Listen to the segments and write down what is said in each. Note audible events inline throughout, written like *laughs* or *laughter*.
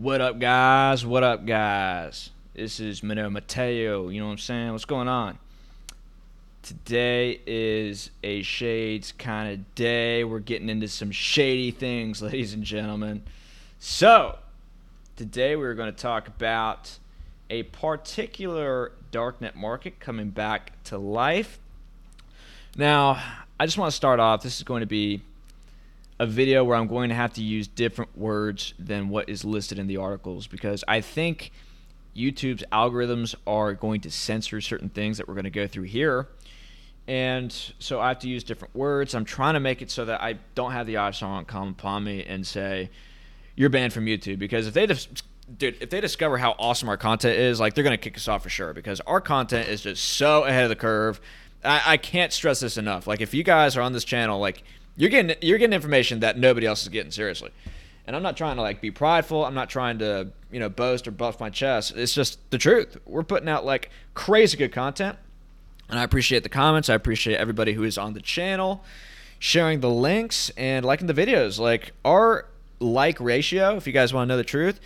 What up, guys? What up, guys? This is Monero Matteo. You know what I'm saying? What's going on? Today is a shades kind of day. We're getting into some shady things, *laughs* ladies and gentlemen. So, today we're going to talk about a particular darknet market coming back to life. Now, I just want to start off. This is going to be a video where I'm going to have to use different words than what is listed in the articles because I think YouTube's algorithms are going to censor certain things that we're going to go through here. And so I have to use different words. I'm trying to make it so that I don't have the option come upon me and say, you're banned from YouTube. Because if they just dude, if they discover how awesome our content is, like they're gonna kick us off for sure. Because our content is just so ahead of the curve. I, I can't stress this enough. Like if you guys are on this channel, like you're getting you're getting information that nobody else is getting seriously. And I'm not trying to like be prideful. I'm not trying to, you know, boast or buff my chest. It's just the truth. We're putting out like crazy good content. And I appreciate the comments. I appreciate everybody who is on the channel, sharing the links and liking the videos. Like our like ratio, if you guys want to know the truth,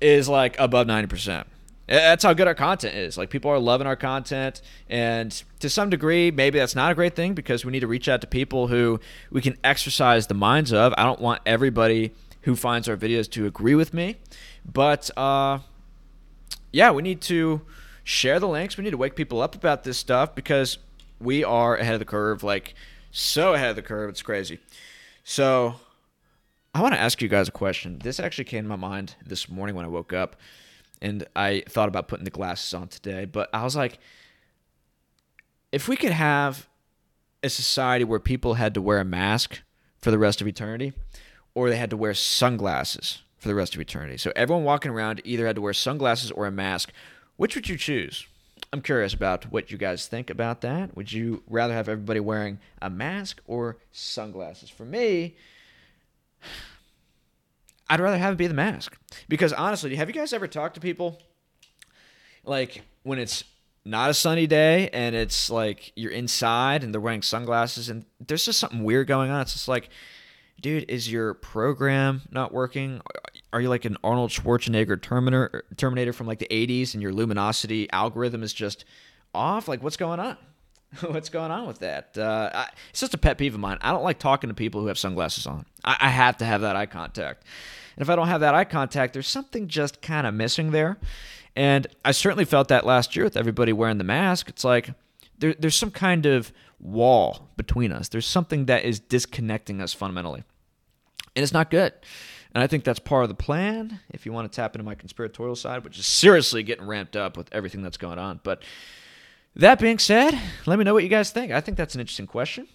is like above 90%. That's how good our content is. Like people are loving our content, and to some degree, maybe that's not a great thing because we need to reach out to people who we can exercise the minds of. I don't want everybody who finds our videos to agree with me, but uh, yeah, we need to share the links. We need to wake people up about this stuff because we are ahead of the curve, like so ahead of the curve. It's crazy. So I want to ask you guys a question. This actually came to my mind this morning when I woke up and I thought about putting the glasses on today, but I was like, if we could have a society where people had to wear a mask for the rest of eternity, or they had to wear sunglasses for the rest of eternity. So everyone walking around either had to wear sunglasses or a mask. Which would you choose? I'm curious about what you guys think about that. Would you rather have everybody wearing a mask or sunglasses? For me, I'd rather have it be the mask. Because honestly, have you guys ever talked to people like when it's not a sunny day and it's like you're inside and they're wearing sunglasses and there's just something weird going on? It's just like, dude, is your program not working? Are you like an Arnold Schwarzenegger Terminator Terminator from like the 80s and your luminosity algorithm is just off? Like what's going on? *laughs* What's going on with that? Uh, I, it's just a pet peeve of mine. I don't like talking to people who have sunglasses on. I, I have to have that eye contact. And if I don't have that eye contact, there's something just kind of missing there. And I certainly felt that last year with everybody wearing the mask. It's like there, there's some kind of wall between us, there's something that is disconnecting us fundamentally. And it's not good. And I think that's part of the plan if you want to tap into my conspiratorial side, which is seriously getting ramped up with everything that's going on. But that being said, let me know what you guys think. I think that's an interesting question.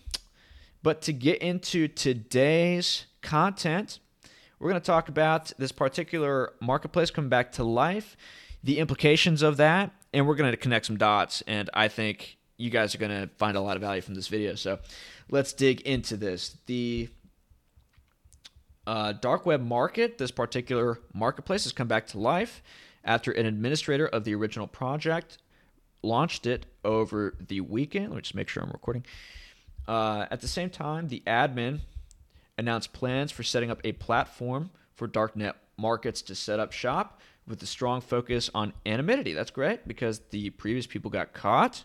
But to get into today's content, we're going to talk about this particular marketplace coming back to life, the implications of that, and we're going to connect some dots. And I think you guys are going to find a lot of value from this video. So let's dig into this. The uh, dark web market, this particular marketplace, has come back to life after an administrator of the original project launched it over the weekend. Let me just make sure I'm recording. Uh, at the same time, the admin announced plans for setting up a platform for darknet markets to set up shop with a strong focus on anonymity. That's great because the previous people got caught.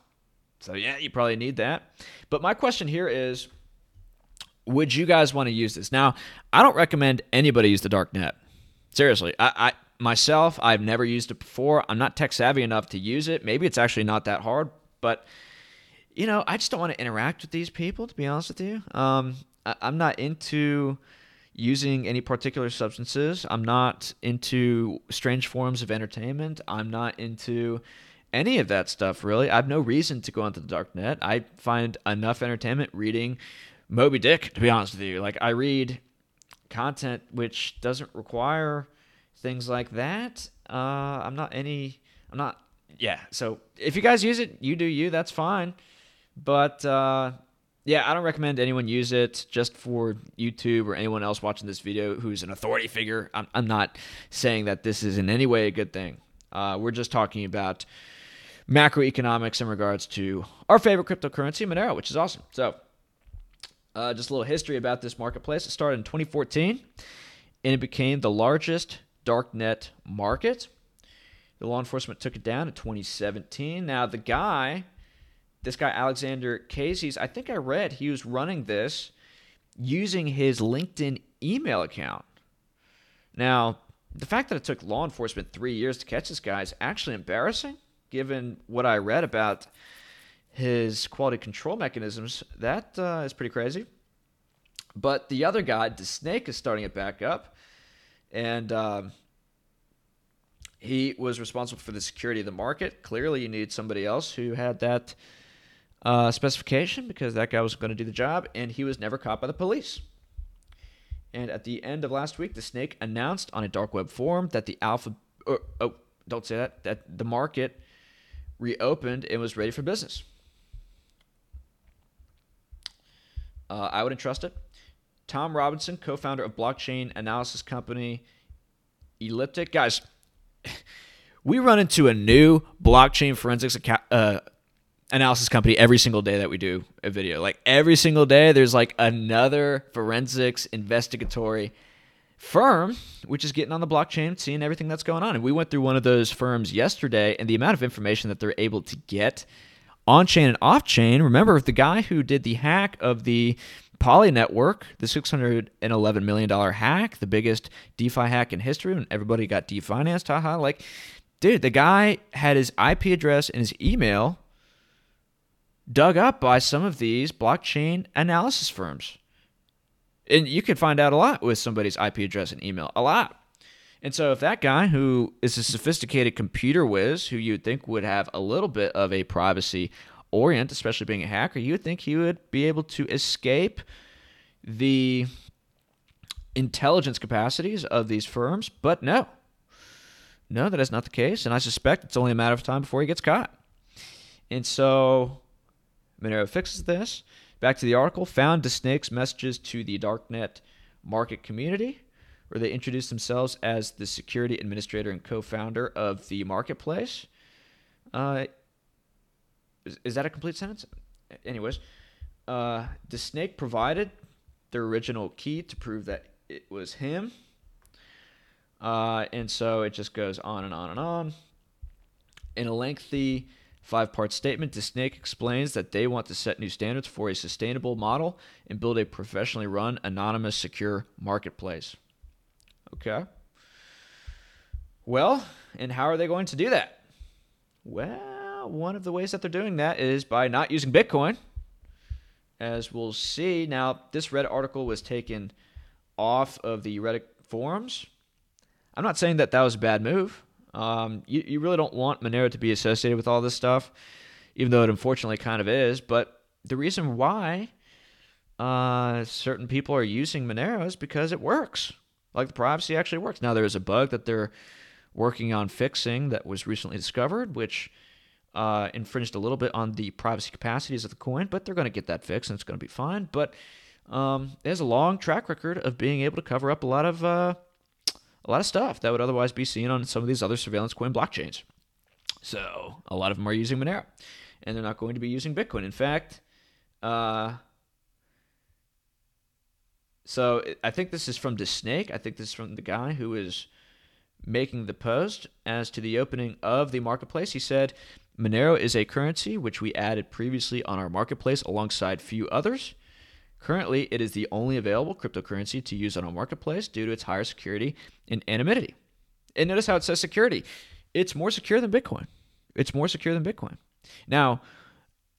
So, yeah, you probably need that. But my question here is would you guys want to use this? Now, I don't recommend anybody use the darknet. Seriously, I, I myself, I've never used it before. I'm not tech savvy enough to use it. Maybe it's actually not that hard, but you know, I just don't want to interact with these people. To be honest with you, um, I, I'm not into using any particular substances. I'm not into strange forms of entertainment. I'm not into any of that stuff really. I have no reason to go onto the dark net. I find enough entertainment reading Moby Dick, to be honest with you. Like I read content which doesn't require things like that. Uh, I'm not any. I'm not. Yeah. So if you guys use it, you do you. That's fine. But uh, yeah, I don't recommend anyone use it just for YouTube or anyone else watching this video who's an authority figure. I'm, I'm not saying that this is in any way a good thing. Uh, we're just talking about macroeconomics in regards to our favorite cryptocurrency, Monero, which is awesome. So, uh, just a little history about this marketplace. It started in 2014, and it became the largest darknet market. The law enforcement took it down in 2017. Now, the guy, this guy, Alexandre Cazes, I think I read he was running this using his LinkedIn email account. Now, the fact that it took law enforcement three years to catch this guy is actually embarrassing, given what I read about his quality control mechanisms. That uh, is pretty crazy. But the other guy, the snake, is starting it back up, and um, he was responsible for the security of the market. Clearly, you need somebody else who had that uh, specification because that guy was going to do the job, and he was never caught by the police. And at the end of last week, the snake announced on a dark web forum that the alpha, oh, oh don't say that, that the market reopened and was ready for business. Uh, I wouldn't trust it. Tom Robinson, co founder of blockchain analysis company Elliptic. Guys, *laughs* we run into a new blockchain forensics uh, analysis company every single day that we do a video. Like every single day, there's like another forensics investigatory firm which is getting on the blockchain, seeing everything that's going on. And we went through one of those firms yesterday, and the amount of information that they're able to get on chain and off chain. Remember, the guy who did the hack of the Poly Network, the $611 million hack, the biggest DeFi hack in history, and everybody got definanced. Haha. Like, dude, the guy had his IP address and his email dug up by some of these blockchain analysis firms. And you could find out a lot with somebody's IP address and email, a lot. And so, if that guy who is a sophisticated computer whiz, who you'd think would have a little bit of a privacy orient, especially being a hacker, you would think he would be able to escape the intelligence capacities of these firms. But no, no, that is not the case. And I suspect it's only a matter of time before he gets caught. And so, Monero fixes this. Back to the article, found Snake's messages to the darknet market community, where they introduced themselves as the security administrator and co-founder of the marketplace. Uh, is, is, that a complete sentence? Anyways, uh, the snake provided the original key to prove that it was him. Uh, and so it just goes on and on and on. In a lengthy Five part statement The Snake explains that they want to set new standards for a sustainable model and build a professionally run, anonymous, secure marketplace. Okay. Well, and how are they going to do that? Well, one of the ways that they're doing that is by not using Bitcoin. As we'll see. Now, this Reddit article was taken off of the Reddit forums. I'm not saying that that was a bad move. Um, you, you really don't want Monero to be associated with all this stuff, even though it unfortunately kind of is. But the reason why uh, certain people are using Monero is because it works. Like the privacy actually works. Now, there's a bug that they're working on fixing that was recently discovered, which uh, infringed a little bit on the privacy capacities of the coin, but they're going to get that fixed and it's going to be fine. But um, has a long track record of being able to cover up a lot of uh, a lot of stuff that would otherwise be seen on some of these other surveillance coin blockchains. So a lot of them are using Monero, and they're not going to be using Bitcoin. In fact, uh, so I think this is from the snake. I think this is from the guy who is making the post as to the opening of the marketplace. He said, Monero is a currency which we added previously on our marketplace alongside few others. Currently, it is the only available cryptocurrency to use on our marketplace due to its higher security and anonymity. And notice how it says security. It's more secure than Bitcoin. It's more secure than Bitcoin. Now,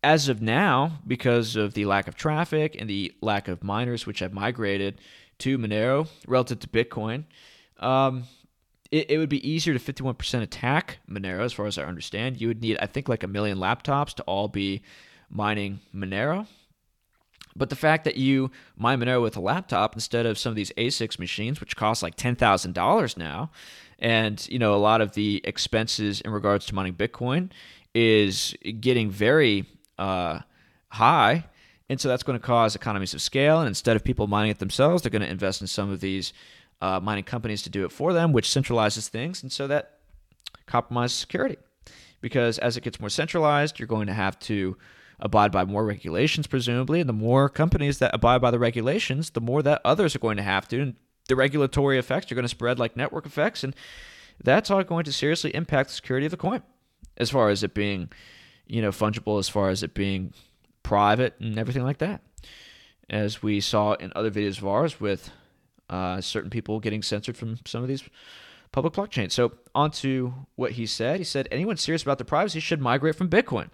as of now, because of the lack of traffic and the lack of miners which have migrated to Monero relative to Bitcoin, um, it, it would be easier to 51% attack Monero, as far as I understand. You would need, I think, like a million laptops to all be mining Monero. But the fact that you mine Monero with a laptop instead of some of these ASICs machines, which cost like ten thousand dollars now, and you know a lot of the expenses in regards to mining Bitcoin is getting very uh, high, and so that's going to cause economies of scale. And instead of people mining it themselves, they're going to invest in some of these uh, mining companies to do it for them, which centralizes things, and so that compromises security. Because as it gets more centralized, you're going to have to abide by more regulations, presumably. And the more companies that abide by the regulations, the more that others are going to have to. And the regulatory effects are going to spread like network effects, and that's all going to seriously impact the security of the coin, as far as it being, you know, fungible, as far as it being private and everything like that. As we saw in other videos of ours with uh, certain people getting censored from some of these public blockchains. So, on to what he said. He said anyone serious about their privacy should migrate from Bitcoin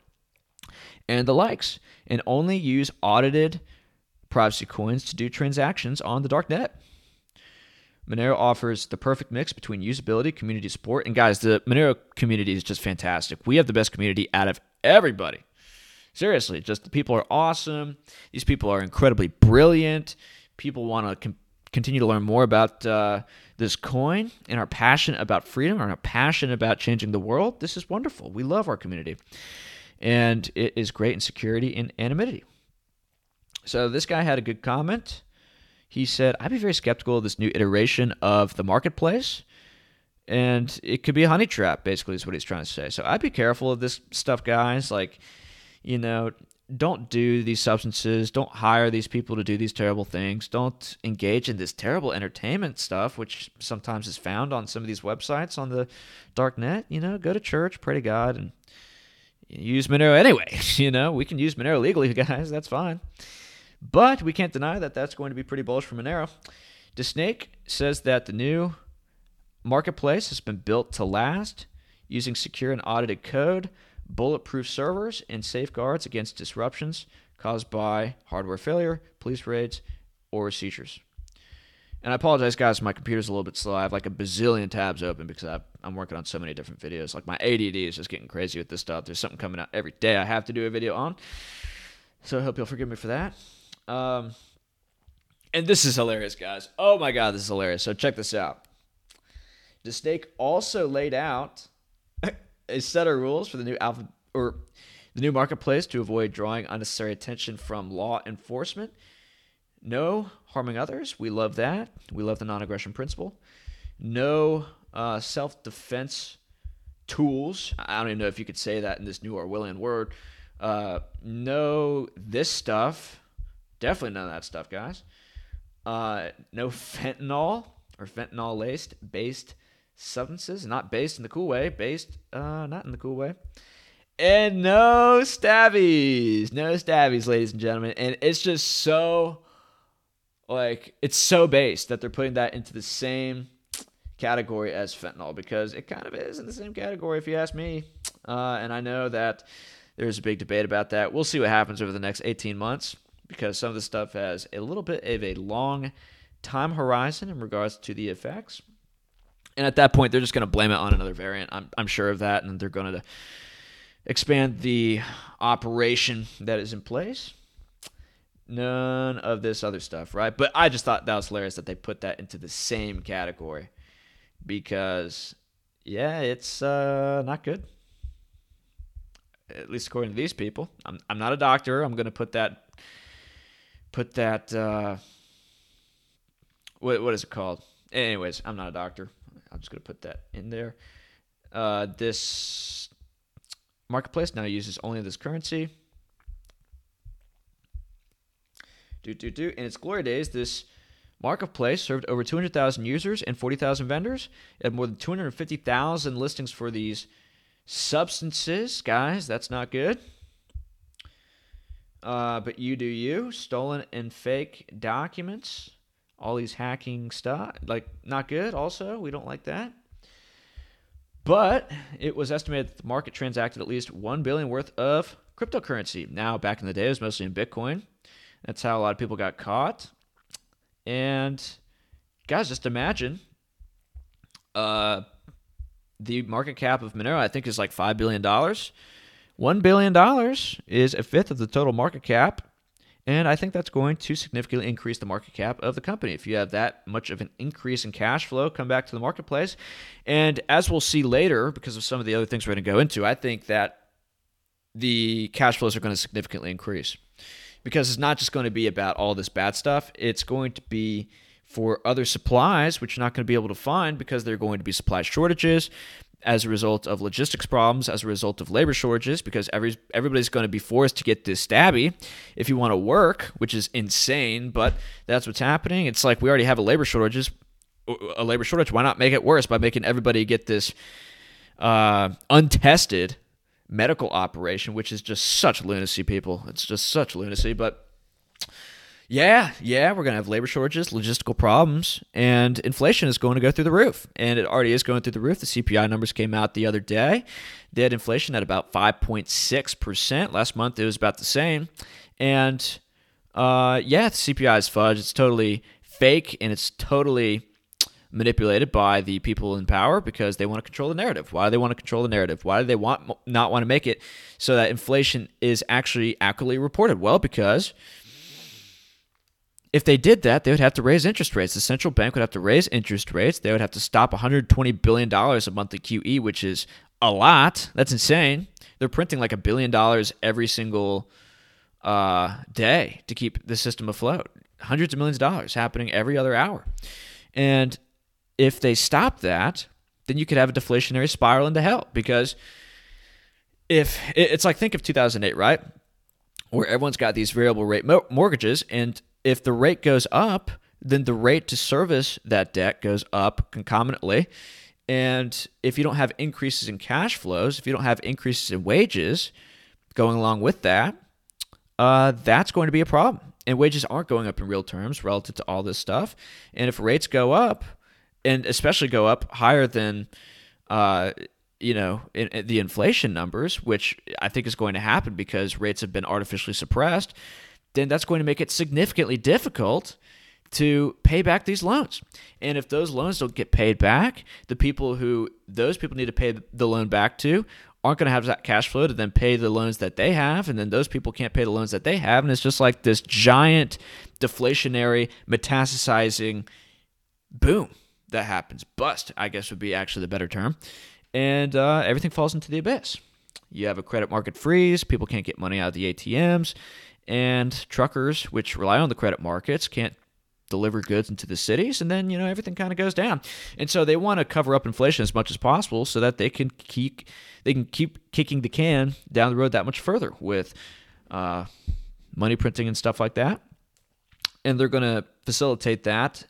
and the likes and only use audited privacy coins to do transactions on the dark net. Monero offers the perfect mix between usability, community support, and guys, the Monero community is just fantastic. We have the best community out of everybody. Seriously, just the people are awesome. These people are incredibly brilliant. People want to continue to learn more about uh, this coin and our passion about freedom and are passionate about changing the world. This is wonderful. We love our community. And it is great in security and anonymity. So this guy had a good comment. He said, I'd be very skeptical of this new iteration of the marketplace. And it could be a honey trap, basically, is what he's trying to say. So I'd be careful of this stuff, guys. Like, you know, don't do these substances. Don't hire these people to do these terrible things. Don't engage in this terrible entertainment stuff, which sometimes is found on some of these websites on the dark net. You know, go to church, pray to God, and use Monero anyway. *laughs* You know, we can use Monero legally, *laughs* guys. That's fine. But we can't deny that that's going to be pretty bullish for Monero. DeSnake says that the new marketplace has been built to last using secure and audited code, bulletproof servers, and safeguards against disruptions caused by hardware failure, police raids, or seizures. And I apologize, guys. My computer's a little bit slow. I have like a bazillion tabs open because i am working on so many different videos. Like my ADD is just getting crazy with this stuff. There's something coming out every day I have to do a video on. So I hope you'll forgive me for that. Um, and this is hilarious, guys. Oh my God, this is hilarious. So check this out. DeSnake also laid out a set of rules for the new alpha or the new marketplace to avoid drawing unnecessary attention from law enforcement no harming others. We love that. We love the non aggression principle. No uh, self defense tools. I don't even know if you could say that in this new Orwellian word. Uh, no, this stuff. Definitely none of that stuff, guys. Uh, no fentanyl or fentanyl laced based substances. Not based in the cool way. Based, uh, not in the cool way. And no stabbies. No stabbies, ladies and gentlemen. And it's just so like it's so base that they're putting that into the same category as fentanyl because it kind of is in the same category if you ask me. Uh, and I know that there's a big debate about that. We'll see what happens over the next 18 months because some of the stuff has a little bit of a long time horizon in regards to the effects. And at that point, they're just going to blame it on another variant. I'm, I'm sure of that. And they're going to expand the operation that is in place. None of this other stuff, right? But I just thought that was hilarious that they put that into the same category because, yeah, it's uh, not good. At least according to these people. I'm, I'm not a doctor. I'm going to put that, put that, uh, what, what is it called? Anyways, I'm not a doctor. I'm just going to put that in there. Uh, this marketplace now uses only this currency. Do, do, do. In its glory days, this marketplace served over 200,000 users and 40,000 vendors. It had more than 250,000 listings for these substances. Guys, that's not good. Uh, but you do you. Stolen and fake documents. All these hacking stuff. Like, not good, also. We don't like that. But it was estimated that the market transacted at least 1 billion worth of cryptocurrency. Now, back in the day, it was mostly in Bitcoin. That's how a lot of people got caught. And guys, just imagine uh, the market cap of Monero, I think, is like $5 billion. $1 billion is a fifth of the total market cap. And I think that's going to significantly increase the market cap of the company. If you have that much of an increase in cash flow come back to the marketplace. And as we'll see later, because of some of the other things we're going to go into, I think that the cash flows are going to significantly increase because it's not just going to be about all this bad stuff. It's going to be for other supplies, which you're not going to be able to find because there are going to be supply shortages as a result of logistics problems, as a result of labor shortages, because every everybody's going to be forced to get this stabby if you want to work, which is insane, but that's what's happening. It's like we already have a labor shortages a labor shortage, why not make it worse by making everybody get this uh, untested medical operation, which is just such lunacy, people. It's just such lunacy. But yeah, yeah, we're going to have labor shortages, logistical problems, and inflation is going to go through the roof. And it already is going through the roof. The CPI numbers came out the other day. They had inflation at about 5.6%. Last month it was about the same. And uh, yeah, the CPI is fudge. It's totally fake and it's totally manipulated by the people in power because they want to control the narrative. Why do they want to control the narrative? Why do they want not want to make it so that inflation is actually accurately reported? Well, because if they did that, they would have to raise interest rates. The central bank would have to raise interest rates. They would have to stop 120 billion dollars a monthly QE, which is a lot. That's insane. They're printing like a billion dollars every single uh, day to keep the system afloat. Hundreds of millions of dollars happening every other hour. And if they stop that, then you could have a deflationary spiral into hell because if it's like think of 2008, right? Where everyone's got these variable rate mortgages and if the rate goes up, then the rate to service that debt goes up concomitantly. And if you don't have increases in cash flows, if you don't have increases in wages going along with that, uh, that's going to be a problem. And wages aren't going up in real terms relative to all this stuff. And if rates go up, and especially go up higher than, uh, you know, in, in the inflation numbers, which I think is going to happen because rates have been artificially suppressed, then that's going to make it significantly difficult to pay back these loans. And if those loans don't get paid back, the people who those people need to pay the loan back to aren't going to have that cash flow to then pay the loans that they have and then those people can't pay the loans that they have and it's just like this giant deflationary metastasizing boom that happens. Bust i guess would be actually the better term. And uh, everything falls into the abyss. You have a credit market freeze people can't get money out of the atms and truckers, which rely on the credit markets, can't deliver goods into the cities and then you know everything kind of goes down. And so they want to cover up inflation as much as possible so that they can keep they can keep kicking the can down the road that much further with uh, money printing and stuff like that. And they're going to facilitate that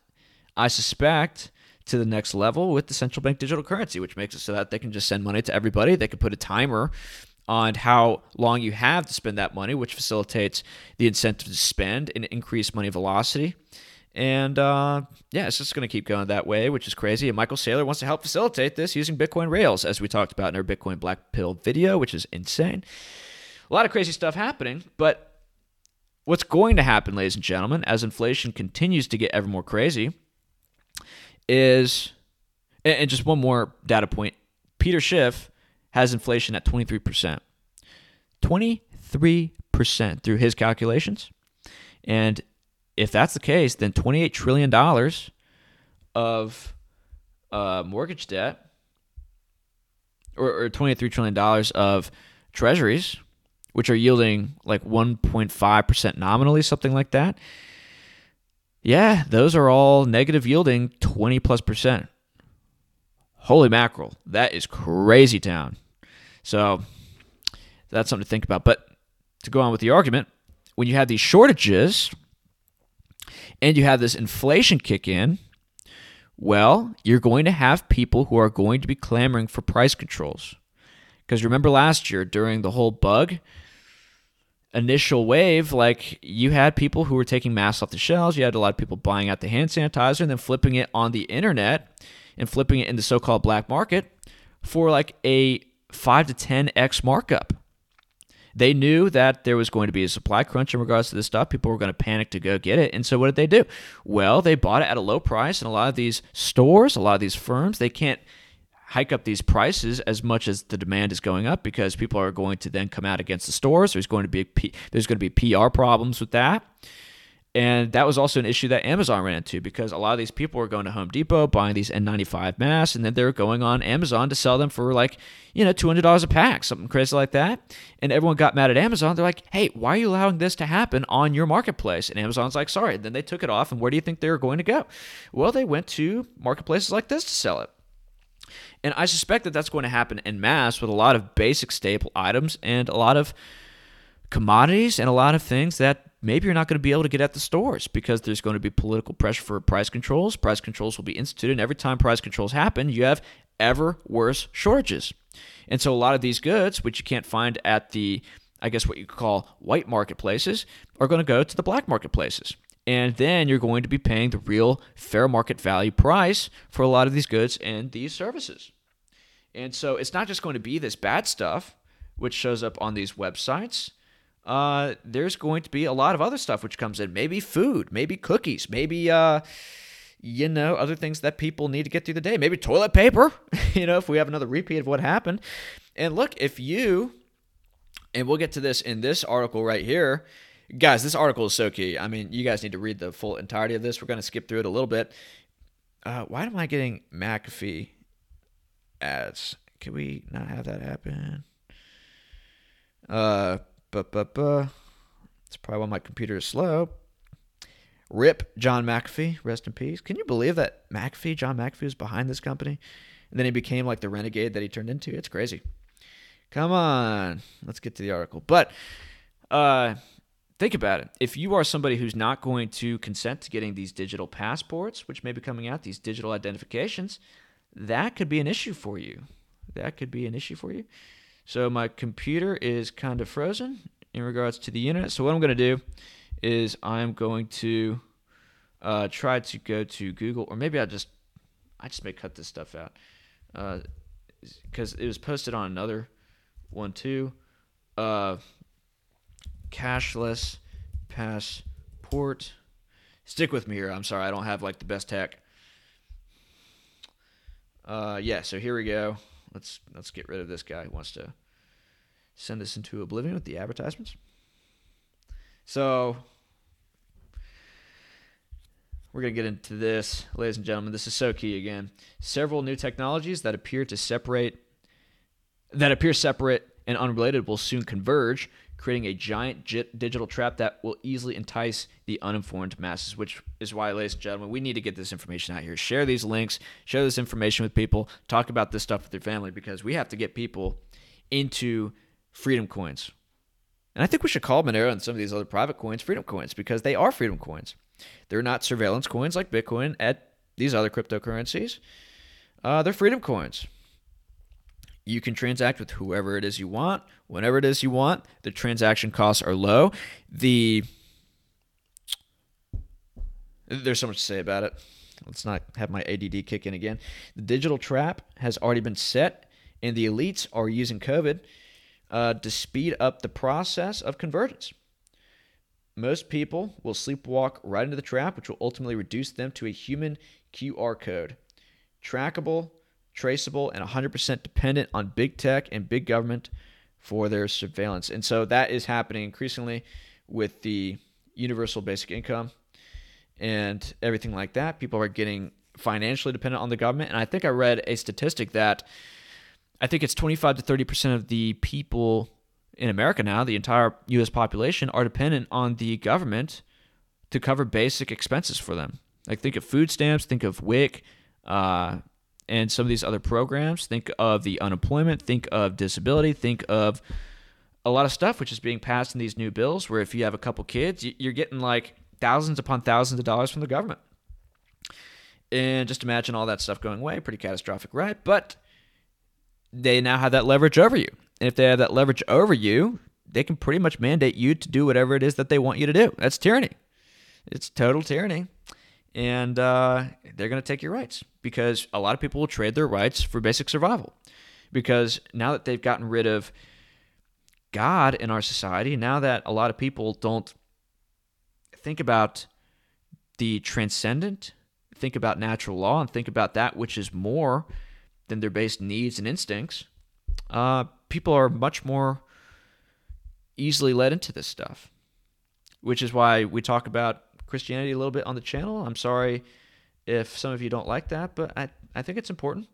i suspect to the next level with the central bank digital currency which makes it so that they can just send money to everybody. They can put a timer on how long you have to spend that money, which facilitates the incentive to spend and increase money velocity. And uh, yeah, it's just going to keep going that way, which is crazy. And Michael Saylor wants to help facilitate this using Bitcoin Rails, as we talked about in our Bitcoin Black Pill video, which is insane. A lot of crazy stuff happening, but what's going to happen, ladies and gentlemen, as inflation continues to get ever more crazy, is, and just one more data point Peter Schiff has inflation at 23%. 23% through his calculations. And if that's the case, then $28 trillion of uh, mortgage debt or, or $23 trillion of treasuries, which are yielding like 1.5% nominally, something like that. Yeah, those are all negative yielding 20 plus percent. Holy mackerel. That is crazy town. So that's something to think about. But to go on with the argument, when you have these shortages and you have this inflation kick in, well, you're going to have people who are going to be clamoring for price controls. Because remember last year during the whole bug initial wave, like you had people who were taking masks off the shelves, you had a lot of people buying out the hand sanitizer and then flipping it on the internet and flipping it in the so called black market for like a 5 to 10x markup. They knew that there was going to be a supply crunch in regards to this stuff. People were going to panic to go get it. And so what did they do? Well, they bought it at a low price. And a lot of these stores, a lot of these firms, they can't hike up these prices as much as the demand is going up because people are going to then come out against the stores. There's going to be there's going to be PR problems with that. And that was also an issue that Amazon ran into because a lot of these people were going to Home Depot buying these N95 masks and then they were going on Amazon to sell them for like, you know, $200 a pack, something crazy like that. And everyone got mad at Amazon. They're like, hey, why are you allowing this to happen on your marketplace? And Amazon's like, sorry. And then they took it off. And where do you think they were going to go? Well, they went to marketplaces like this to sell it. And I suspect that that's going to happen in mass with a lot of basic staple items and a lot of commodities and a lot of things that maybe you're not going to be able to get at the stores because there's going to be political pressure for price controls. Price controls will be instituted, and every time price controls happen, you have ever worse shortages. And so a lot of these goods, which you can't find at the, I guess what you call white marketplaces, are going to go to the black marketplaces. And then you're going to be paying the real fair market value price for a lot of these goods and these services. And so it's not just going to be this bad stuff, which shows up on these websites. Uh, there's going to be a lot of other stuff which comes in. Maybe food, maybe cookies, maybe uh, you know, other things that people need to get through the day. Maybe toilet paper, *laughs* you know, if we have another repeat of what happened. And look, if you, and we'll get to this in this article right here. Guys, this article is so key. I mean, you guys need to read the full entirety of this. We're going to skip through it a little bit. Uh, why am I getting McAfee ads? Can we not have that happen? Uh, It's probably why my computer is slow. Rip John McAfee, rest in peace. Can you believe that McAfee, John McAfee, was behind this company? And then he became like the renegade that he turned into? It's crazy. Come on. Let's get to the article. But uh, think about it. If you are somebody who's not going to consent to getting these digital passports, which may be coming out, these digital identifications, that could be an issue for you. That could be an issue for you. So my computer is kind of frozen in regards to the internet. So what I'm going to do is I'm going to uh, try to go to Google, or maybe I just I just may cut this stuff out because uh, it was posted on another one too. Uh, cashless passport. Stick with me here. I'm sorry, I don't have like the best tech. Uh, yeah, so here we go. Let's let's get rid of this guy who wants to send us into oblivion with the advertisements. So we're going to get into this, ladies and gentlemen. This is so key again. Several new technologies that appear to separate that appear separate and unrelated will soon converge, creating a giant digital trap that will easily entice the uninformed masses, which is why, ladies and gentlemen, we need to get this information out here. Share these links, share this information with people, talk about this stuff with your family because we have to get people into freedom coins. And I think we should call Monero and some of these other private coins freedom coins because they are freedom coins. They're not surveillance coins like Bitcoin at these other cryptocurrencies. Uh, they're freedom coins. You can transact with whoever it is you want, whenever it is you want. The transaction costs are low. The there's so much to say about it. Let's not have my ADD kick in again. The digital trap has already been set, and the elites are using COVID uh, to speed up the process of convergence. Most people will sleepwalk right into the trap, which will ultimately reduce them to a human QR code. Trackable, traceable, and 100% dependent on big tech and big government for their surveillance. And so that is happening increasingly with the universal basic income and everything like that. People are getting financially dependent on the government. And I think I read a statistic that I think it's 25 to 30% of the people in America now, the entire U.S. population, are dependent on the government to cover basic expenses for them. Like think of food stamps, think of WIC, uh, and some of these other programs. Think of the unemployment, think of disability, think of a lot of stuff which is being passed in these new bills. Where if you have a couple kids, you're getting like thousands upon thousands of dollars from the government. And just imagine all that stuff going away. Pretty catastrophic, right? But they now have that leverage over you. And if they have that leverage over you, they can pretty much mandate you to do whatever it is that they want you to do. That's tyranny. It's total tyranny. And uh, they're going to take your rights because a lot of people will trade their rights for basic survival. Because now that they've gotten rid of God in our society, now that a lot of people don't think about the transcendent, think about natural law, and think about that which is more than their base needs and instincts, uh, people are much more easily led into this stuff, which is why we talk about Christianity a little bit on the channel. I'm sorry if some of you don't like that, but I, I think it's important.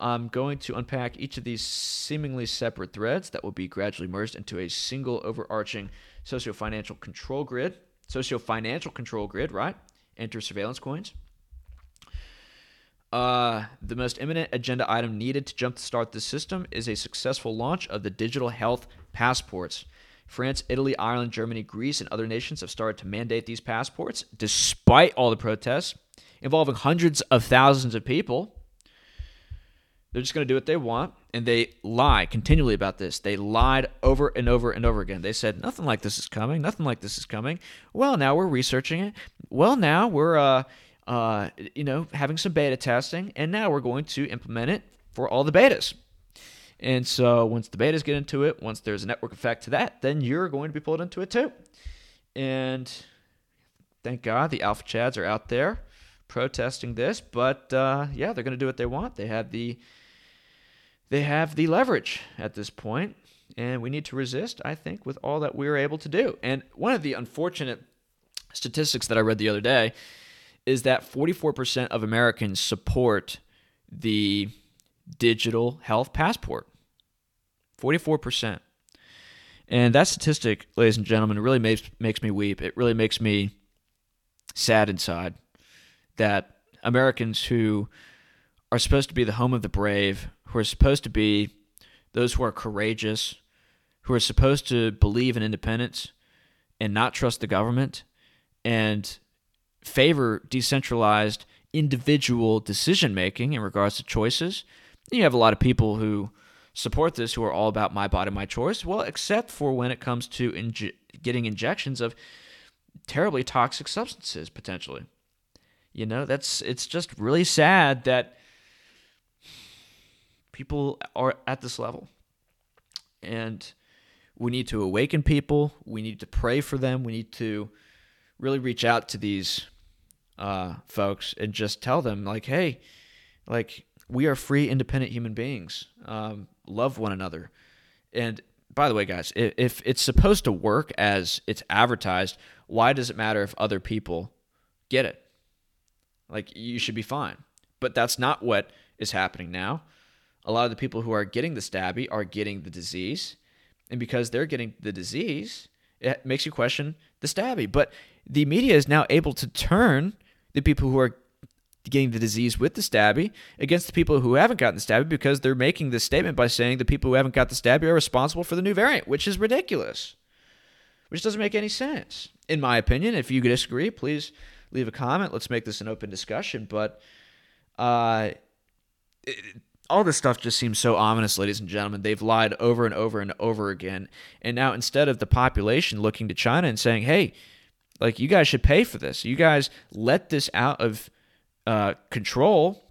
I'm going to unpack each of these seemingly separate threads that will be gradually merged into a single overarching socio-financial control grid. Socio-financial control grid, right? Enter surveillance coins. Uh, the most imminent agenda item needed to jumpstart the system is a successful launch of the digital health passports. France, Italy, Ireland, Germany, Greece, and other nations have started to mandate these passports, despite all the protests involving hundreds of thousands of people. They're just going to do what they want, and they lie continually about this. They lied over and over and over again. They said nothing like this is coming, nothing like this is coming. Well, now we're researching it. Well, now we're, uh, uh, you know, having some beta testing, and now we're going to implement it for all the betas. And so once the betas get into it, once there's a network effect to that, then you're going to be pulled into it too. And thank God the alpha chads are out there protesting this, but uh, yeah, they're going to do what they want. They have the they have the leverage at this point, and we need to resist. I think with all that we're able to do. And one of the unfortunate statistics that I read the other day is that 44% of Americans support the digital health passport. 44%. And that statistic, ladies and gentlemen, really makes makes me weep. It really makes me sad inside that Americans who are supposed to be the home of the brave, who are supposed to be those who are courageous, who are supposed to believe in independence and not trust the government and favor decentralized individual decision making in regards to choices. You have a lot of people who support this who are all about my body, my choice. Well, except for when it comes to getting injections of terribly toxic substances potentially. You know, that's it's just really sad that people are at this level. And we need to awaken people. We need to pray for them. We need to really reach out to these uh, folks and just tell them, like, hey, like, we are free, independent human beings. Um, love one another. And by the way, guys, if, if it's supposed to work as it's advertised, why does it matter if other people get it? Like, you should be fine. But that's not what is happening now. A lot of the people who are getting the stabby are getting the disease. And because they're getting the disease, it makes you question the stabby. But the media is now able to turn the people who are getting the disease with the stabby against the people who haven't gotten the stabby because they're making this statement by saying the people who haven't got the stabby are responsible for the new variant, which is ridiculous. Which doesn't make any sense, in my opinion. If you disagree, please leave a comment. Let's make this an open discussion. But uh, it, all this stuff just seems so ominous, ladies and gentlemen. They've lied over and over and over again. And now instead of the population looking to China and saying, hey, like you guys should pay for this, you guys let this out of uh, control,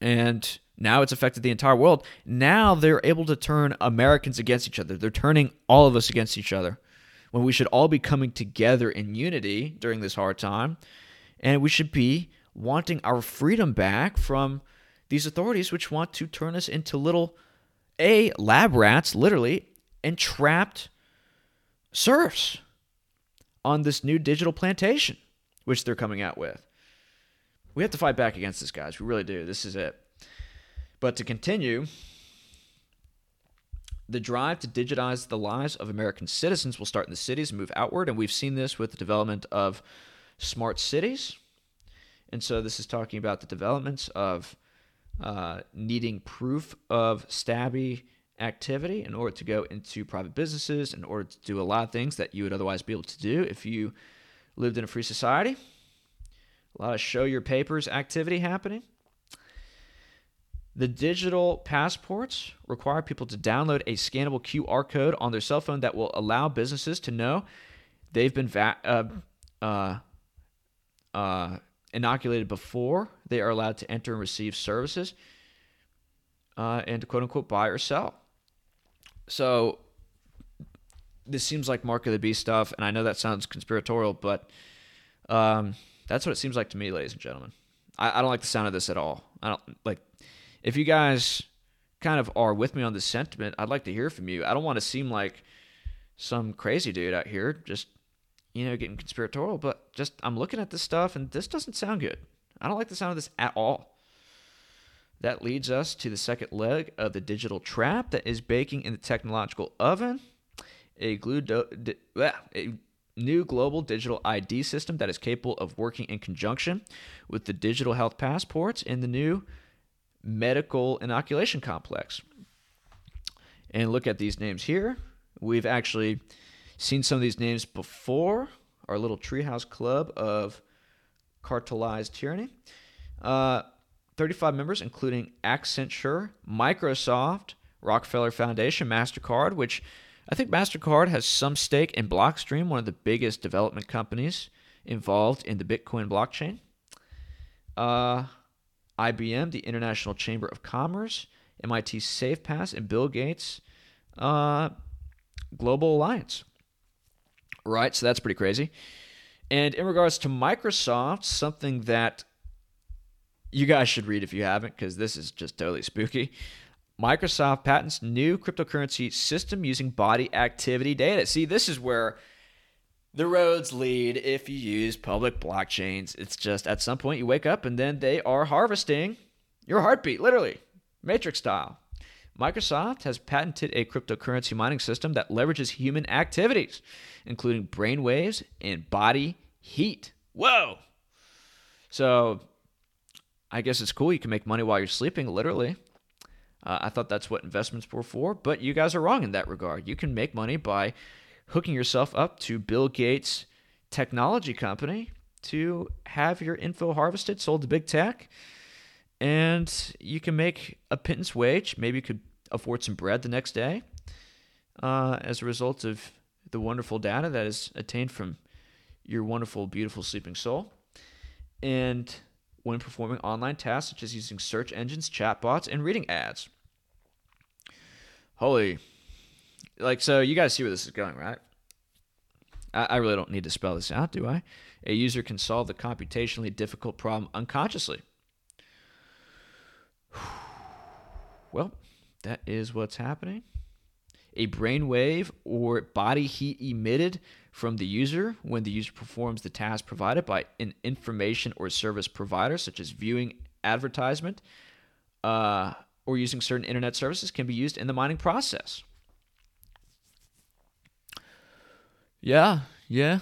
and now it's affected the entire world. Now they're able to turn Americans against each other. They're turning all of us against each other when we should all be coming together in unity during this hard time. And we should be wanting our freedom back from these authorities, which want to turn us into little, A, lab rats, literally, and trapped serfs on this new digital plantation, which they're coming out with. We have to fight back against this, guys. We really do. This is it. But to continue, the drive to digitize the lives of American citizens will start in the cities and move outward. And we've seen this with the development of smart cities. And so this is talking about the developments of uh, needing proof of stabby activity in order to go into private businesses, in order to do a lot of things that you would otherwise be able to do if you lived in a free society. A lot of show your papers activity happening. The digital passports require people to download a scannable QR code on their cell phone that will allow businesses to know they've been va- uh, uh, uh, inoculated before they are allowed to enter and receive services uh, and to quote unquote buy or sell. So this seems like mark of the beast stuff, and I know that sounds conspiratorial, but um, that's what it seems like to me, ladies and gentlemen. I, I don't like the sound of this at all. I don't like if you guys kind of are with me on this sentiment, I'd like to hear from you. I don't want to seem like some crazy dude out here just you know getting conspiratorial, but just I'm looking at this stuff and this doesn't sound good. I don't like the sound of this at all. That leads us to the second leg of the digital trap that is baking in the technological oven. A, glue do, di, a new global digital ID system that is capable of working in conjunction with the digital health passports in the new medical inoculation complex. And look at these names here We've actually seen some of these names before. Our little treehouse club of cartelized tyranny. Uh, 35 members, including Accenture, Microsoft, Rockefeller Foundation, MasterCard, which I think MasterCard has some stake in Blockstream, one of the biggest development companies involved in the Bitcoin blockchain. Uh, IBM, the International Chamber of Commerce, MIT SafePaths, and Bill Gates uh, Global Alliance. Right, so that's pretty crazy. And in regards to Microsoft, something that you guys should read if you haven't, because this is just totally spooky. Microsoft patents new cryptocurrency system using body activity data. See, this is where the roads lead if you use public blockchains. It's just at some point you wake up and then they are harvesting your heartbeat, literally, Matrix style. Microsoft has patented a cryptocurrency mining system that leverages human activities, including brain waves and body heat. Whoa! So, I guess it's cool. You can make money while you're sleeping, literally. Uh, I thought that's what investments were for, but you guys are wrong in that regard. You can make money by hooking yourself up to Bill Gates' technology company to have your info harvested, sold to big tech, and you can make a pittance wage. Maybe you could afford some bread the next day uh, as a result of the wonderful data that is attained from your wonderful, beautiful sleeping soul. And when performing online tasks such as using search engines, chatbots, and reading ads. Holy, like, so you guys see where this is going, right? I, I really don't need to spell this out, do I? A user can solve the computationally difficult problem unconsciously. *sighs* Well, that is what's happening. A brain wave or body heat emitted from the user when the user performs the task provided by an information or service provider, such as viewing advertisement uh, or using certain internet services, can be used in the mining process. Yeah, yeah.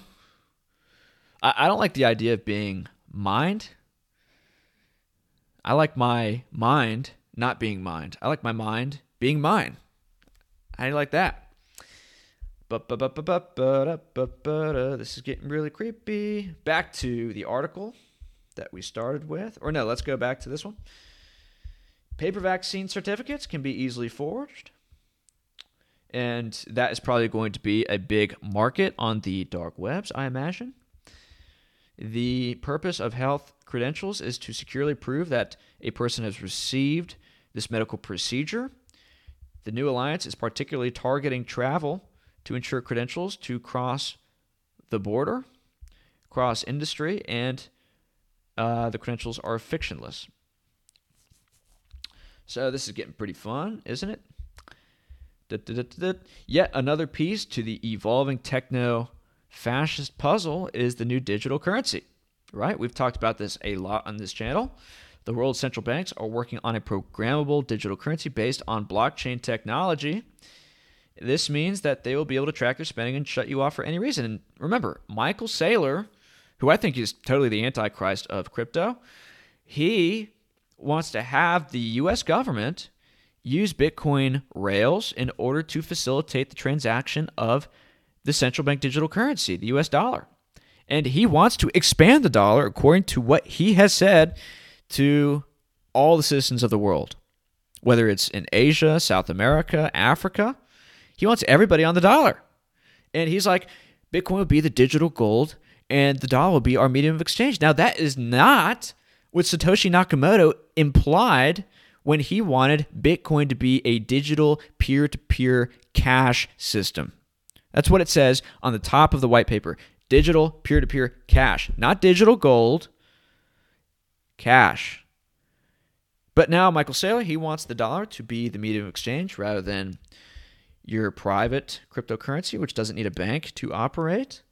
I, I don't like the idea of being mined. I like my mind not being mined. I like my mind being mine. How do you like that? This is getting really creepy. Back to the article that we started with. Or no, let's go back to this one. Paper vaccine certificates can be easily forged. And that is probably going to be a big market on the dark webs, I imagine. The purpose of health credentials is to securely prove that a person has received this medical procedure. The new alliance is particularly targeting travel to ensure credentials to cross the border, cross industry, and uh, the credentials are fictionless. So this is getting pretty fun, isn't it? Yet another piece to the evolving techno fascist puzzle is the new digital currency. Right? We've talked about this a lot on this channel. The world's central banks are working on a programmable digital currency based on blockchain technology. This means that they will be able to track your spending and shut you off for any reason. And remember, Michael Saylor, who I think is totally the antichrist of crypto, he wants to have the US government use Bitcoin rails in order to facilitate the transaction of the central bank digital currency, the US dollar. And he wants to expand the dollar according to what he has said to all the citizens of the world, whether it's in Asia, South America, Africa. He wants everybody on the dollar. And he's like, Bitcoin will be the digital gold and the dollar will be our medium of exchange. Now, that is not what Satoshi Nakamoto implied when he wanted Bitcoin to be a digital peer to peer cash system. That's what it says on the top of the white paper digital peer to peer cash, not digital gold, cash. But now Michael Saylor, he wants the dollar to be the medium of exchange rather than your private cryptocurrency, which doesn't need a bank to operate.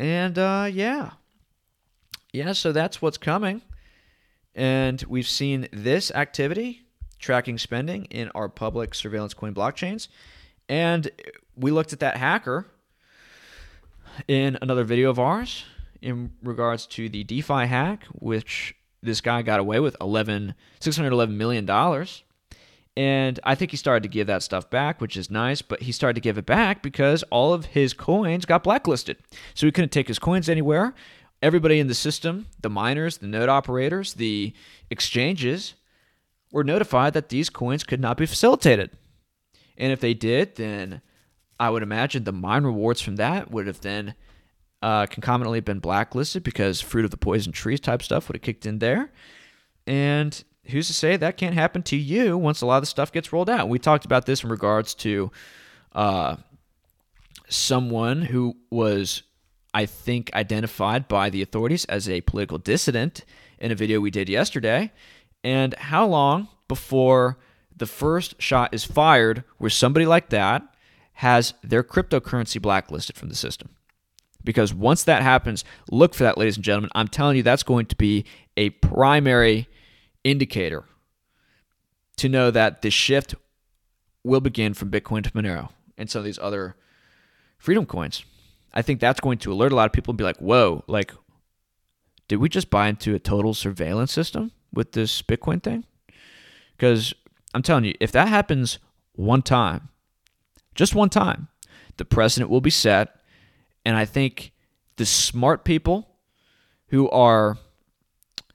And uh, yeah, yeah, so that's what's coming. And we've seen this activity tracking spending in our public surveillance coin blockchains. And we looked at that hacker in another video of ours in regards to the DeFi hack, which this guy got away with 11 611 million dollars And I think he started to give that stuff back, which is nice, but he started to give it back because all of his coins got blacklisted. So he couldn't take his coins anywhere. Everybody in the system, the miners, the node operators, the exchanges, were notified that these coins could not be facilitated. And if they did, then I would imagine the mine rewards from that would have then uh, concomitantly been blacklisted because fruit of the poison trees type stuff would have kicked in there. And who's to say that can't happen to you once a lot of the stuff gets rolled out? We talked about this in regards to uh, someone who was, I think, identified by the authorities as a political dissident in a video we did yesterday. And how long before the first shot is fired where somebody like that has their cryptocurrency blacklisted from the system? Because once that happens, look for that, ladies and gentlemen. I'm telling you, that's going to be a primary indicator to know that the shift will begin from Bitcoin to Monero and some of these other freedom coins. I think that's going to alert a lot of people and be like, whoa, like, did we just buy into a total surveillance system with this Bitcoin thing? Because I'm telling you, if that happens one time, just one time, the precedent will be set. And I think the smart people who are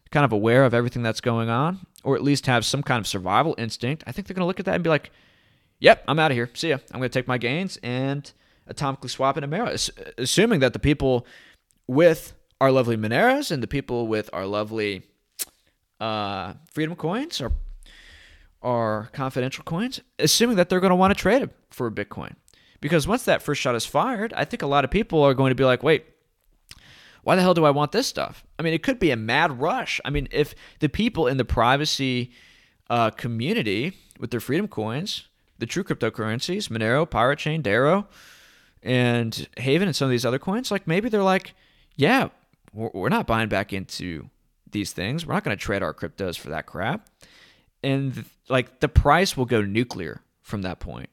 kind of aware of everything that's going on, or at least have some kind of survival instinct, I think they're going to look at that and be like, yep, I'm out of here. See ya. I'm going to take my gains and atomically swap into Monero, assuming that the people with our lovely Moneros and the people with our lovely uh, Freedom coins are are confidential coins, assuming that they're going to want to trade it for Bitcoin. Because once that first shot is fired, I think a lot of people are going to be like, wait, why the hell do I want this stuff? I mean, it could be a mad rush. I mean, if the people in the privacy uh, community with their freedom coins, the true cryptocurrencies, Monero, Pirate Chain, Dero, and Haven, and some of these other coins, like maybe they're like, yeah, we're not buying back into these things. We're not going to trade our cryptos for that crap. And like the price will go nuclear from that point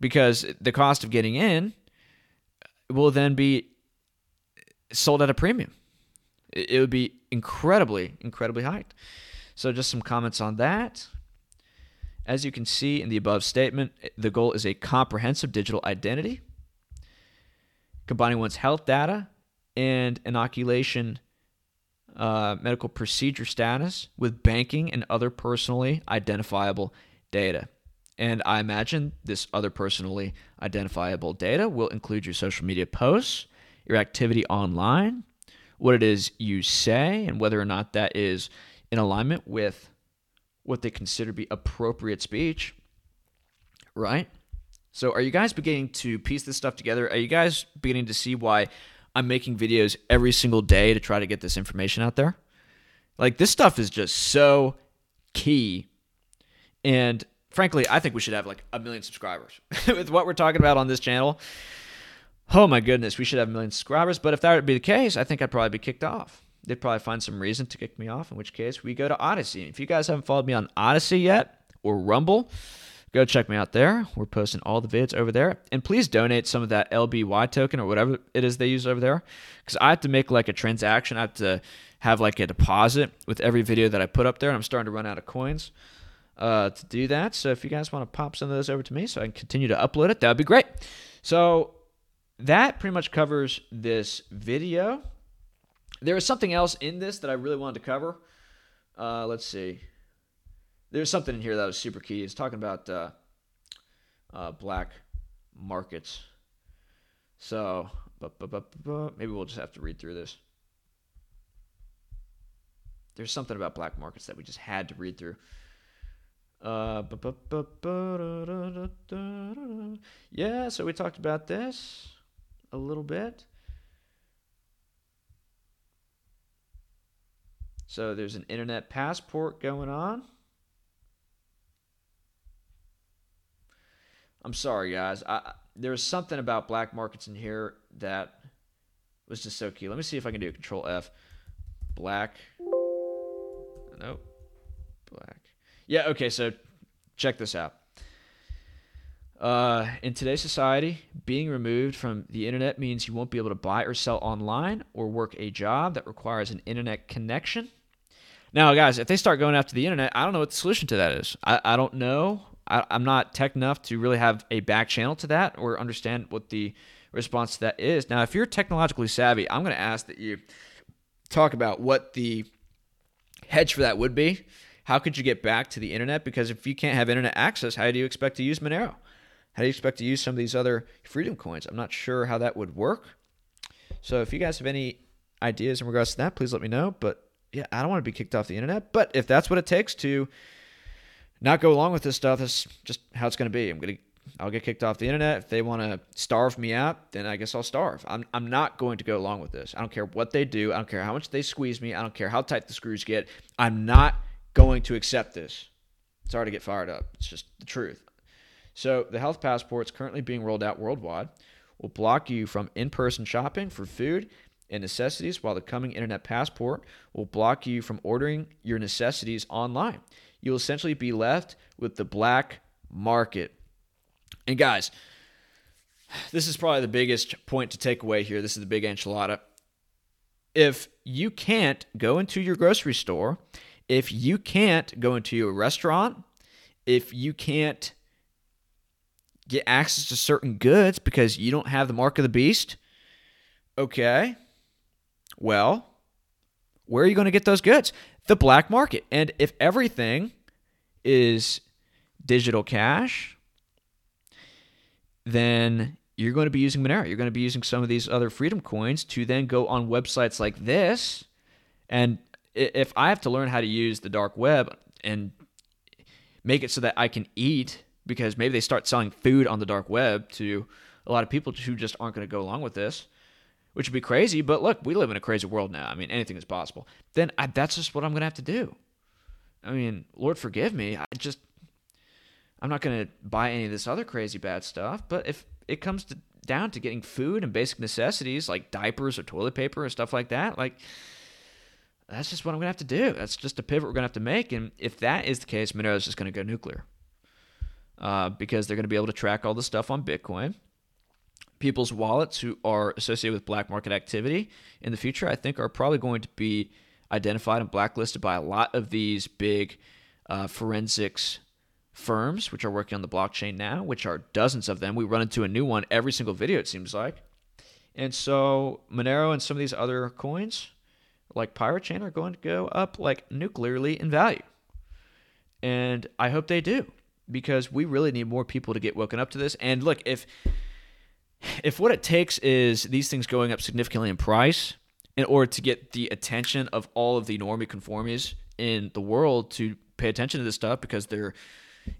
because the cost of getting in will then be sold at a premium. It would be incredibly, incredibly high. So, just some comments on that. As you can see in the above statement, the goal is a comprehensive digital identity, combining one's health data and inoculation uh, medical procedure status with banking and other personally identifiable data. And I imagine this other personally identifiable data will include your social media posts, your activity online, what it is you say, and whether or not that is in alignment with what they consider to be appropriate speech. Right? So, are you guys beginning to piece this stuff together? Are you guys beginning to see why I'm making videos every single day to try to get this information out there? Like, this stuff is just so key. And frankly, I think we should have like a million subscribers *laughs* with what we're talking about on this channel oh my goodness, we should have a million subscribers. But if that would be the case, I think I'd probably be kicked off. They'd probably find some reason to kick me off, in which case we go to Odysee. If you guys haven't followed me on Odysee yet or Rumble, go check me out there. We're posting all the vids over there. And please donate some of that LBY token or whatever it is they use over there. Because I have to make like a transaction. I have to have like a deposit with every video that I put up there. And I'm starting to run out of coins uh, to do that. So if you guys want to pop some of those over to me so I can continue to upload it, that would be great. So that pretty much covers this video. There is something else in this that I really wanted to cover. Uh, let's see. There's something in here that was super key. It's talking about uh, uh, black markets. So, maybe we'll just have to read through this. There's something about black markets that we just had to read through. Yeah, so we talked about this a little bit. So there's an internet passport going on. I'm sorry, guys. I, there was something about black markets in here that was just so key. Let me see if I can do a Control F. Black. Nope. Black. Yeah. Okay. So check this out. Uh, in today's society, being removed from the internet means you won't be able to buy or sell online or work a job that requires an internet connection. Now, guys, if they start going after the internet, I don't know what the solution to that is. I, I don't know I, I'm not tech enough to really have a back channel to that or understand what the response to that is. Now, if you're technologically savvy, I'm going to ask that you talk about what the hedge for that would be. How could you get back to the internet? Because if you can't have internet access, how do you expect to use Monero? How do you expect to use some of these other freedom coins? I'm not sure how that would work. So if you guys have any ideas in regards to that, please let me know. But yeah, I don't want to be kicked off the internet. But if that's what it takes to not go along with this stuff, that's just how it's going to be. I'm going to I'll get kicked off the internet. If they want to starve me out, then I guess I'll starve. I'm, I'm not going to go along with this. I don't care what they do. I don't care how much they squeeze me. I don't care how tight the screws get. I'm not going to accept this. Sorry to get fired up. It's just the truth. So, the health passports currently being rolled out worldwide will block you from in person shopping for food and necessities, while the coming internet passport will block you from ordering your necessities online. You'll essentially be left with the black market. And, guys, this is probably the biggest point to take away here. This is the big enchilada. If you can't go into your grocery store if you can't go into a restaurant, if you can't get access to certain goods because you don't have the mark of the beast, okay, well, where are you going to get those goods? The black market. And if everything is digital cash, then you're going to be using Monero. You're going to be using some of these other freedom coins to then go on websites like this and if I have to learn how to use the dark web and make it so that I can eat, because maybe they start selling food on the dark web to a lot of people who just aren't going to go along with this, which would be crazy. But look, we live in a crazy world now. I mean, anything is possible. Then I, that's just what I'm going to have to do. I mean, Lord forgive me. I just, I'm not going to buy any of this other crazy bad stuff. But if it comes to, down to getting food and basic necessities like diapers or toilet paper or stuff like that, like, that's just what I'm going to have to do. That's just a pivot we're going to have to make. And if that is the case, Monero is just going to go nuclear uh, because they're going to be able to track all the stuff on Bitcoin. People's wallets who are associated with black market activity in the future, I think, are probably going to be identified and blacklisted by a lot of these big uh, forensics firms, which are working on the blockchain now, which are dozens of them. We run into a new one every single video, it seems like. And so Monero and some of these other coins like Pirate Chain are going to go up like nuclearly in value. And I hope they do because we really need more people to get woken up to this. And look, if if what it takes is these things going up significantly in price in order to get the attention of all of the normie conformies in the world to pay attention to this stuff because they're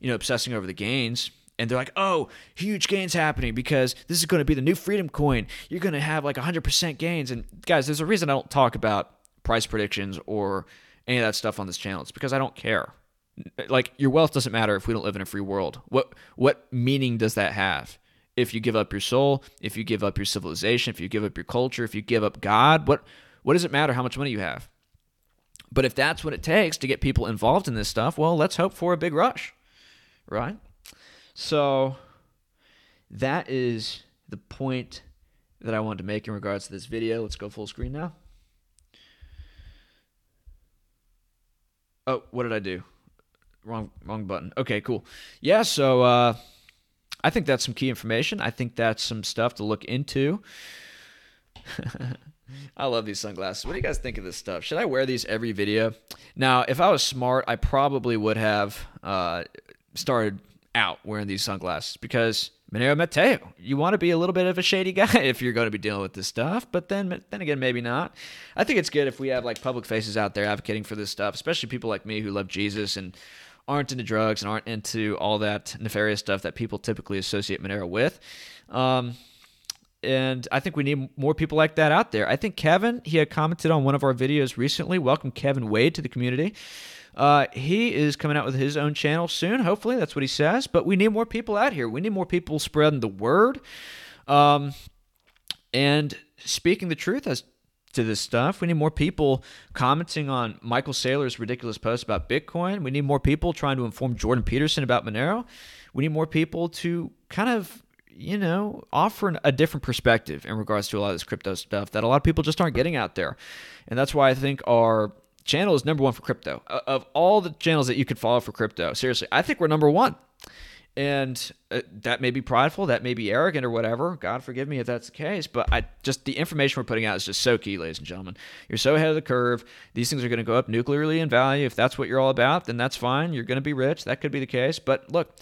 you know obsessing over the gains and they're like, oh, huge gains happening because this is going to be the new freedom coin. You're going to have like 100% gains. And guys, there's a reason I don't talk about price predictions or any of that stuff on this channel. It's because I don't care. Like your wealth doesn't matter if we don't live in a free world. What what meaning does that have? If you give up your soul, if you give up your civilization, if you give up your culture, if you give up God, what what does it matter how much money you have? But if that's what it takes to get people involved in this stuff, well, let's hope for a big rush. Right? So that is the point that I wanted to make in regards to this video. Let's go full screen now. Oh, what did I do? Wrong, wrong button. Okay, cool. Yeah, so uh, I think that's some key information. I think that's some stuff to look into. *laughs* I love these sunglasses. What do you guys think of this stuff? Should I wear these every video? Now, if I was smart, I probably would have uh, started out wearing these sunglasses because Monero Matteo, you want to be a little bit of a shady guy *laughs* if you're going to be dealing with this stuff, but then then again maybe not. I think it's good if we have like public faces out there advocating for this stuff, especially people like me who love Jesus and aren't into drugs and aren't into all that nefarious stuff that people typically associate Monero with. Um, and I think we need more people like that out there. I think Kevin, he had commented on one of our videos recently. Welcome Kevin Wade to the community. Uh, he is coming out with his own channel soon. Hopefully, that's what he says. But we need more people out here. We need more people spreading the word. Um, and speaking the truth as to this stuff. We need more people commenting on Michael Saylor's ridiculous post about Bitcoin. We need more people trying to inform Jordan Peterson about Monero. We need more people to kind of, you know, offer a different perspective in regards to a lot of this crypto stuff that a lot of people just aren't getting out there. And that's why I think our channel is number one for crypto. Of all the channels that you could follow for crypto, seriously, I think we're number one. And uh, that may be prideful, that may be arrogant or whatever. God forgive me if that's the case. But I just the information we're putting out is just so key, ladies and gentlemen. You're so ahead of the curve. These things are going to go up nuclearly in value. If that's what you're all about, then that's fine. You're going to be rich. That could be the case. But look,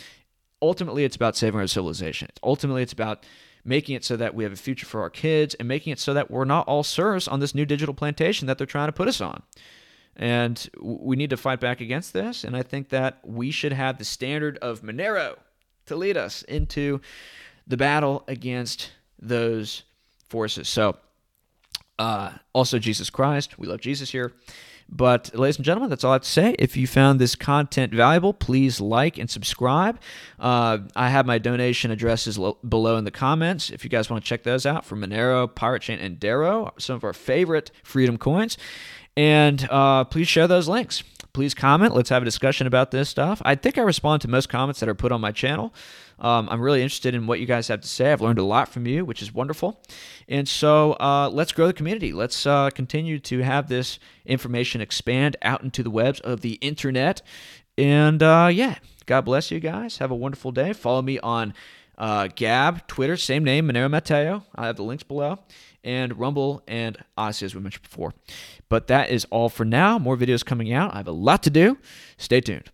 ultimately, it's about saving our civilization. Ultimately, it's about making it so that we have a future for our kids and making it so that we're not all serfs on this new digital plantation that they're trying to put us on. And we need to fight back against this. And I think that we should have the standard of Monero to lead us into the battle against those forces. So, uh, also Jesus Christ. We love Jesus here. But, ladies and gentlemen, that's all I have to say. If you found this content valuable, please like and subscribe. Uh, I have my donation addresses lo- below in the comments if you guys want to check those out for Monero, Pirate Chain, and Dero, some of our favorite Freedom coins. And uh, please share those links. Please comment. Let's have a discussion about this stuff. I think I respond to most comments that are put on my channel. Um, I'm really interested in what you guys have to say. I've learned a lot from you, which is wonderful. And so uh, let's grow the community. Let's uh, continue to have this information expand out into the webs of the internet. And uh, yeah, God bless you guys. Have a wonderful day. Follow me on uh, Gab, Twitter, same name, Monero Matteo. I have the links below and Rumble and Odysee, as we mentioned before. But that is all for now. More videos coming out. I have a lot to do. Stay tuned.